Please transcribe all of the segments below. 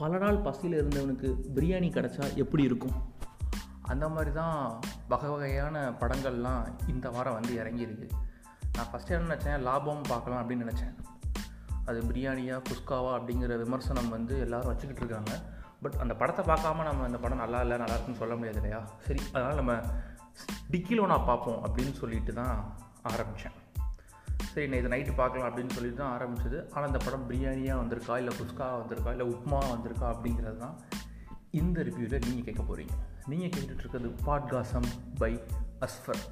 பல நாள் பசியில் இருந்தவனுக்கு பிரியாணி கிடச்சா எப்படி இருக்கும்? அந்த மாதிரி தான் வகை வகையான படங்கள்லாம் இந்த வாரம் வந்து இறங்கியிருக்கு. நான் ஃபஸ்ட்டு என்ன நினச்சேன்? லாபம் பார்க்கலாம் அப்படின்னு நினச்சேன். அது பிரியாணியா குஸ்காவா அப்படிங்கிற விமர்சனம் வந்து எல்லோரும் வச்சுக்கிட்டு இருக்காங்க. பட் அந்த படத்தை பார்க்காம நம்ம அந்த படம் நல்லா இல்லை நல்லா இருக்குன்னு சொல்ல முடியாது இல்லையா? சரி அதனால் நம்ம டிக்கிலோனா பார்ப்போம் அப்படின்னு சொல்லிட்டு தான் ஆரம்பித்தேன் சரி நான் இதை நைட்டு பார்க்கலாம் அப்படின்னு சொல்லிட்டு தான் ஆரம்பிச்சது. ஆனால் அந்த படம் பிரியாணியாக வந்திருக்கா இல்லை குஸ்கா வந்திருக்கா இல்லை உப்மா வந்திருக்கா அப்படிங்கிறது தான் இந்த ரிவ்யூவில் நீங்கள் கேட்க போகிறீங்க நீங்கள் கேட்டுட்ருக்கிறது பாட்காசம் பை அஸ்ஃபர்.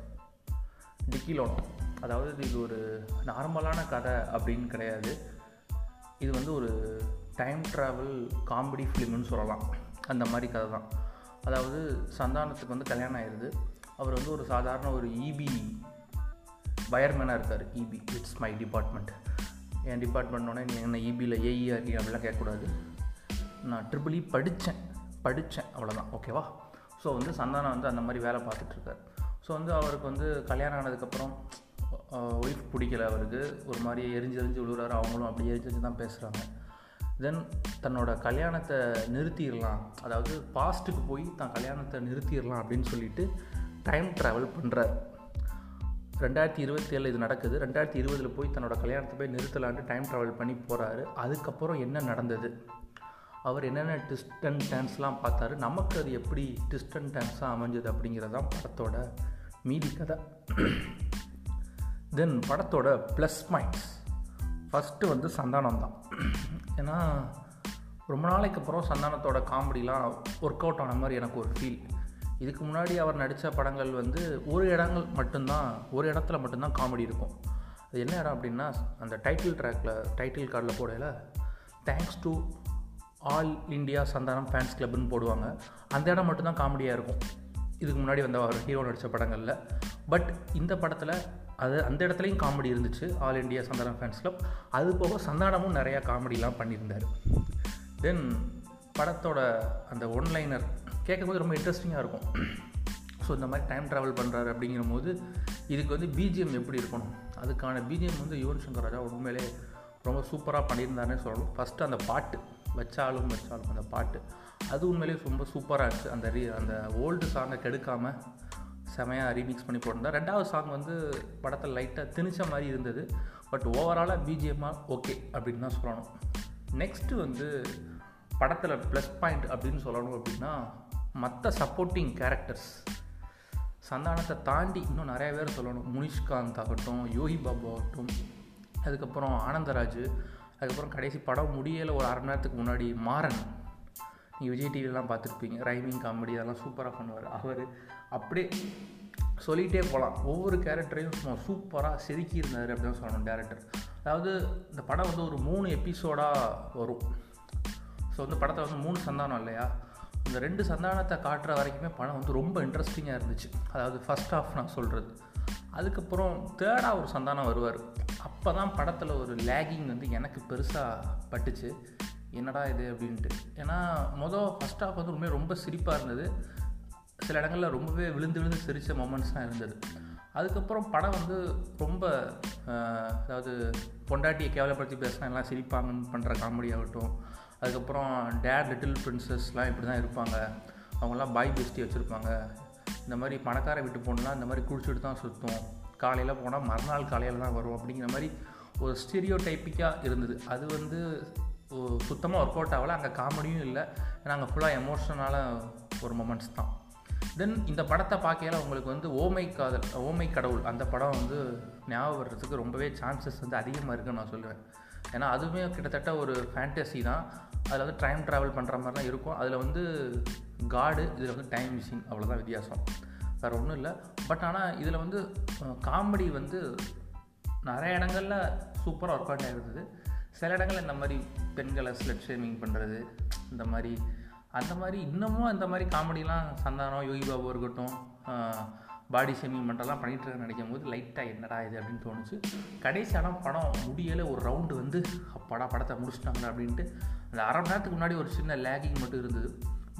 டிக்கிலோனோ அதாவது இது ஒரு நார்மலான கதை அப்படின்னு கிடையாது. இது வந்து ஒரு டைம் ட்ராவல் காமெடி ஃபிலிம்னு சொல்லலாம். அந்த மாதிரி கதை தான். அதாவது சந்தானத்துக்கு வந்து கல்யாணம் ஆயிடுது அவர் வந்து ஒரு சாதாரண ஒரு இபி வயர்மேனாக இருக்கார் இபி இட்ஸ் மை டிபார்ட்மெண்ட் என் டிபார்ட்மெண்ட்னோடனே நீ என்ன இபியில் ஏஇஆர்இ அப்படிலாம் கேட்கக்கூடாது. நான் ட்ரிபிள் இ படித்தேன் படித்தேன் அவ்வளோதான் ஓகேவா ஸோ வந்து சந்தானம் வந்து அந்த மாதிரி வேலை பார்த்துட்ருக்கார். ஸோ வந்து அவருக்கு வந்து கல்யாணம் ஆனதுக்கப்புறம் ஒய்ஃப் பிடிக்கல அவருக்கு. ஒரு மாதிரி எரிஞ்சு எரிஞ்சு விழுறாரு அவங்களும் அப்படி எரிஞ்சு தான் பேசுகிறாங்க தென் தன்னோட கல்யாணத்தை நிறுத்திடலாம். அதாவது பாஸ்ட்டுக்கு போய் தான் கல்யாணத்தை நிறுத்திடலாம் அப்படின்னு சொல்லிட்டு டைம் ட்ராவல் பண்ணுறார் ரெண்டாயிரத்தி இருபத்தி ஏழில் இது நடக்குது. ரெண்டாயிரத்தி இருபதில் போய் தன்னோட கல்யாணத்தை போய் நிறுத்தலான்ட்டு டைம் ட்ராவல் பண்ணி போகிறாரு அதுக்கப்புறம் என்ன நடந்தது? அவர் என்னென்ன ட்விஸ்ட் அண்ட் டான்ஸ்லாம் பார்த்தாரு. நமக்கு அது எப்படி ட்விஸ்ட் அண்ட் டான்ஸாக அமைஞ்சது அப்படிங்கிறதான் படத்தோட மீதி கதை. தென் படத்தோட ப்ளஸ் பாயிண்ட்ஸ் ஃபஸ்ட்டு வந்து சந்தானம் தான் ஏன்னா ரொம்ப நாளைக்கு அப்புறம் சந்தானத்தோட காமெடிலாம் ஒர்க் அவுட் ஆன மாதிரி எனக்கு ஒரு ஃபீல் இதுக்கு முன்னாடி அவர் நடித்த படங்கள் வந்து ஒரு இடங்கள் மட்டும்தான் ஒரு இடத்துல மட்டும்தான் காமெடி இருக்கும். அது என்ன இடம் அப்படின்னா அந்த டைட்டில் ட்ராக்கில் டைட்டில் கார்டில் போடையில் thanks to all India Santhanam fans கிளப்னு போடுவாங்க. அந்த இடம் மட்டும்தான் காமெடியாக இருக்கும். இதுக்கு முன்னாடி வந்த அவர் ஹீரோ நடித்த படங்களில். பட் இந்த படத்தில் அது அந்த இடத்துலையும் காமெடி இருந்துச்சு all India Santhanam fans club அது போக சந்தானமும் நிறையா காமெடிலாம் பண்ணியிருந்தார். தென் படத்தோட அந்த ஒன்லைனர் கேட்கும்போது ரொம்ப இன்ட்ரெஸ்டிங்காக இருக்கும். ஸோ இந்த மாதிரி டைம் ட்ராவல் பண்ணுறாரு அப்படிங்கிற போது இதுக்கு வந்து பிஜிஎம் எப்படி இருக்கணும்? அதுக்கான பிஜிஎம் வந்து யுவன் சங்கர் ராஜா உண்மையிலே ரொம்ப சூப்பராக பண்ணியிருந்தாருன்னு சொல்லணும். ஃபஸ்ட்டு அந்த பாட்டு வச்சாலும் வச்சாலும் அந்த பாட்டு. அது உண்மையிலேயே ரொம்ப சூப்பராக இருந்துச்சு. அந்த ரீ அந்த ஓல்டு சாங்கை கெடுக்காமல் செமையாக ரீமிக்ஸ் பண்ணி போட்டிருந்தா. ரெண்டாவது சாங் வந்து படத்தில் லைட்டாக திணிச்ச மாதிரி இருந்தது. பட் ஓவராலாக பிஜிஎம்மாக ஓகே அப்படின்னு தான் சொல்லணும். நெக்ஸ்ட்டு வந்து படத்தில் ப்ளஸ் பாயிண்ட் அப்படின்னு சொல்லணும் அப்படின்னா மற்ற சப்போர்ட்டிங் கேரக்டர்ஸ் சந்தானத்தை தாண்டி இன்னும் நிறைய பேர் சொல்லணும். முனிஷ்காந்த் ஆகட்டும் யோகி பாபு ஆகட்டும் அதுக்கப்புறம் ஆனந்தராஜ் அதுக்கப்புறம் கடைசி படம் முடியலை ஒரு அரை நேரத்துக்கு முன்னாடி மாறன். நீங்கள் விஜய் டிவிலலாம் பார்த்துருப்பீங்க. ரைமிங் காமெடி அதெல்லாம் சூப்பராக பண்ணுவார். அவர் அப்படியே சொல்லிகிட்டே போகலாம் ஒவ்வொரு கேரக்டரையும் சும்மா சூப்பராக செதுக்கி இருந்தார் அப்படின்னு சொல்லணும் டேரக்டர் அதாவது இந்த படம் வந்து ஒரு மூணு எபிசோடாக வரும். ஸோ வந்து படத்தில் வந்து மூணு சந்தானம் இல்லையா? இந்த ரெண்டு சந்தானத்தை காட்டுற வரைக்குமே படம் வந்து ரொம்ப இன்ட்ரெஸ்டிங்காக இருந்துச்சு. அதாவது ஃபஸ்ட் ஆஃப் நான் சொல்கிறது அதுக்கப்புறம் தேர்டாக ஒரு சந்தானம் வருவார். அப்போ தான் படத்தில் ஒரு லேகிங் வந்து எனக்கு பெருசாக பட்டுச்சு. என்னடா இது அப்படின்ட்டு. ஏன்னா மொதல் ஃபஸ்ட் ஆஃப் வந்து உண்மையாக ரொம்ப சிரிப்பாக இருந்தது. சில இடங்களில் ரொம்பவே விழுந்து விழுந்து சிரித்த மொமெண்ட்ஸ்லாம் இருந்தது. அதுக்கப்புறம் படம் வந்து ரொம்ப அதாவது பொண்டாட்டியை கேவலப்படுத்தி பேசினா எல்லாம் சிரிப்பாங்கன்னு பண்ணுற காமெடி ஆகட்டும். அதுக்கப்புறம் டேட் லிட்டில் பிரின்சஸ்லாம் இப்படி தான் இருப்பாங்க. அவங்களாம் பாய் பெஸ்டி வச்சுருப்பாங்க. இந்த மாதிரி பணக்கார வீட்டு போனால் இந்த மாதிரி குளிச்சுட்டு தான் சுற்றும் காலையில் போனால் மறுநாள் காலையில் தான் வரும் அப்படிங்கிற மாதிரி ஒரு ஸ்டீரியோ டைப்பிக்காக இருந்தது. அது வந்து சுத்தமாக ஒர்க் அவுட் ஆகலை. அங்கே காமெடியும் இல்லை. ஏன்னா அங்கே ஃபுல்லாக எமோஷனால ஒரு மொமெண்ட்ஸ் தான். தென் இந்த படத்தை பார்க்கையில உங்களுக்கு வந்து ஓமை காதல் ஓமை கடவுள் அந்த படம் வந்து ஞாபகம் வர்றதுக்கு ரொம்பவே சான்சஸ் வந்து அதிகமாக இருக்குன்னு நான் சொல்லுவேன். ஏன்னா அதுவுமே கிட்டத்தட்ட ஒரு ஃபேண்டசி தான். அதில் வந்து டைம் ட்ராவல் பண்ணுற மாதிரி தான் இருக்கும். அதில் வந்து காடு இதில் வந்து டைம் மிஷின் அவ்வளோதான் வித்தியாசம். வேறு ஒன்றும் இல்லை. பட் ஆனால் இதில் வந்து காமெடி வந்து நிறைய இடங்களில் சூப்பராக ஒர்க் அவுட் ஆகிருந்தது சில இடங்களில் இந்த மாதிரி பெண்களை ஸ்லெட் ஷேமிங் பண்ணுறது இந்த மாதிரி அந்த மாதிரி இன்னமும் அந்த மாதிரி காமெடிலாம் சந்தானம் யோகி பாபு இருக்கட்டும் பாடி ஷேமிங் மட்டும்லாம் பண்ணிகிட்டு நினைக்கும் போது லைட்டாக என்னடா இது அப்படின்னு தோணுச்சு. கடைசி ஆனால் படம் முடியலை ஒரு ரவுண்டு வந்து அப்பாடா படத்தை முடிச்சிட்டாங்க அப்படின்ட்டு அந்த அரை மணி நேரத்துக்கு முன்னாடி ஒரு சின்ன லேகிங் மட்டும் இருந்தது.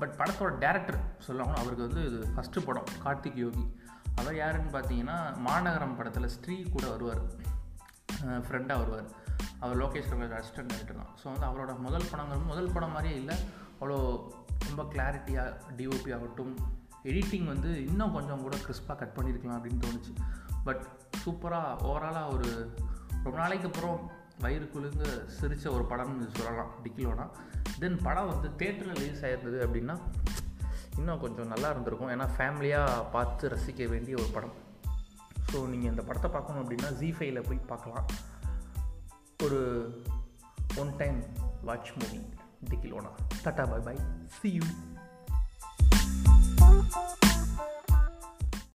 பட் படத்தோட டேரக்டர் சொல்லணும் அவருக்கு வந்து இது ஃபஸ்ட்டு படம் கார்த்திக் யோகி. அவர் யாருன்னு பார்த்தீங்கன்னா மாநகரம் படத்தில் ஸ்ரீ கூட வருவார். ஃப்ரெண்டாக வருவார். அவர் லோகேஷ் கனகராஜ் அசிஸ்டன்ட் டேரக்டர் தான் ஸோ வந்து அவரோட முதல் படங்கள் முதல் படம் மாதிரியே இல்லை. அவ்வளோ ரொம்ப கிளாரிட்டியாக டிஓபி ஆகட்டும் எடிட்டிங் வந்து இன்னும் கொஞ்சம் கூட கிறிஸ்பாக கட் பண்ணியிருக்கலாம் அப்படின்னு தோணுச்சு. பட் சூப்பராக ஓவராலாக ஒரு ரொம்ப நாளைக்கு அப்புறம் வயிறு குலுங்க சிரித்த ஒரு படம்னு சொல்லலாம் டிக்கிலோனா. தென் படம் வந்து தேட்டரில் ரிலீஸ் ஆயிருந்தது அப்படின்னா இன்னும் கொஞ்சம் நல்லா இருந்திருக்கும். ஏன்னா ஃபேமிலியாக பார்த்து ரசிக்க வேண்டிய ஒரு படம். ஸோ நீங்கள் இந்த படத்தை பார்க்கணும் அப்படின்னா ஜி ஃபைவ்ல போய் பார்க்கலாம். ஒரு one time watch movie Dikkiloona. Tata bye bye see you Thank you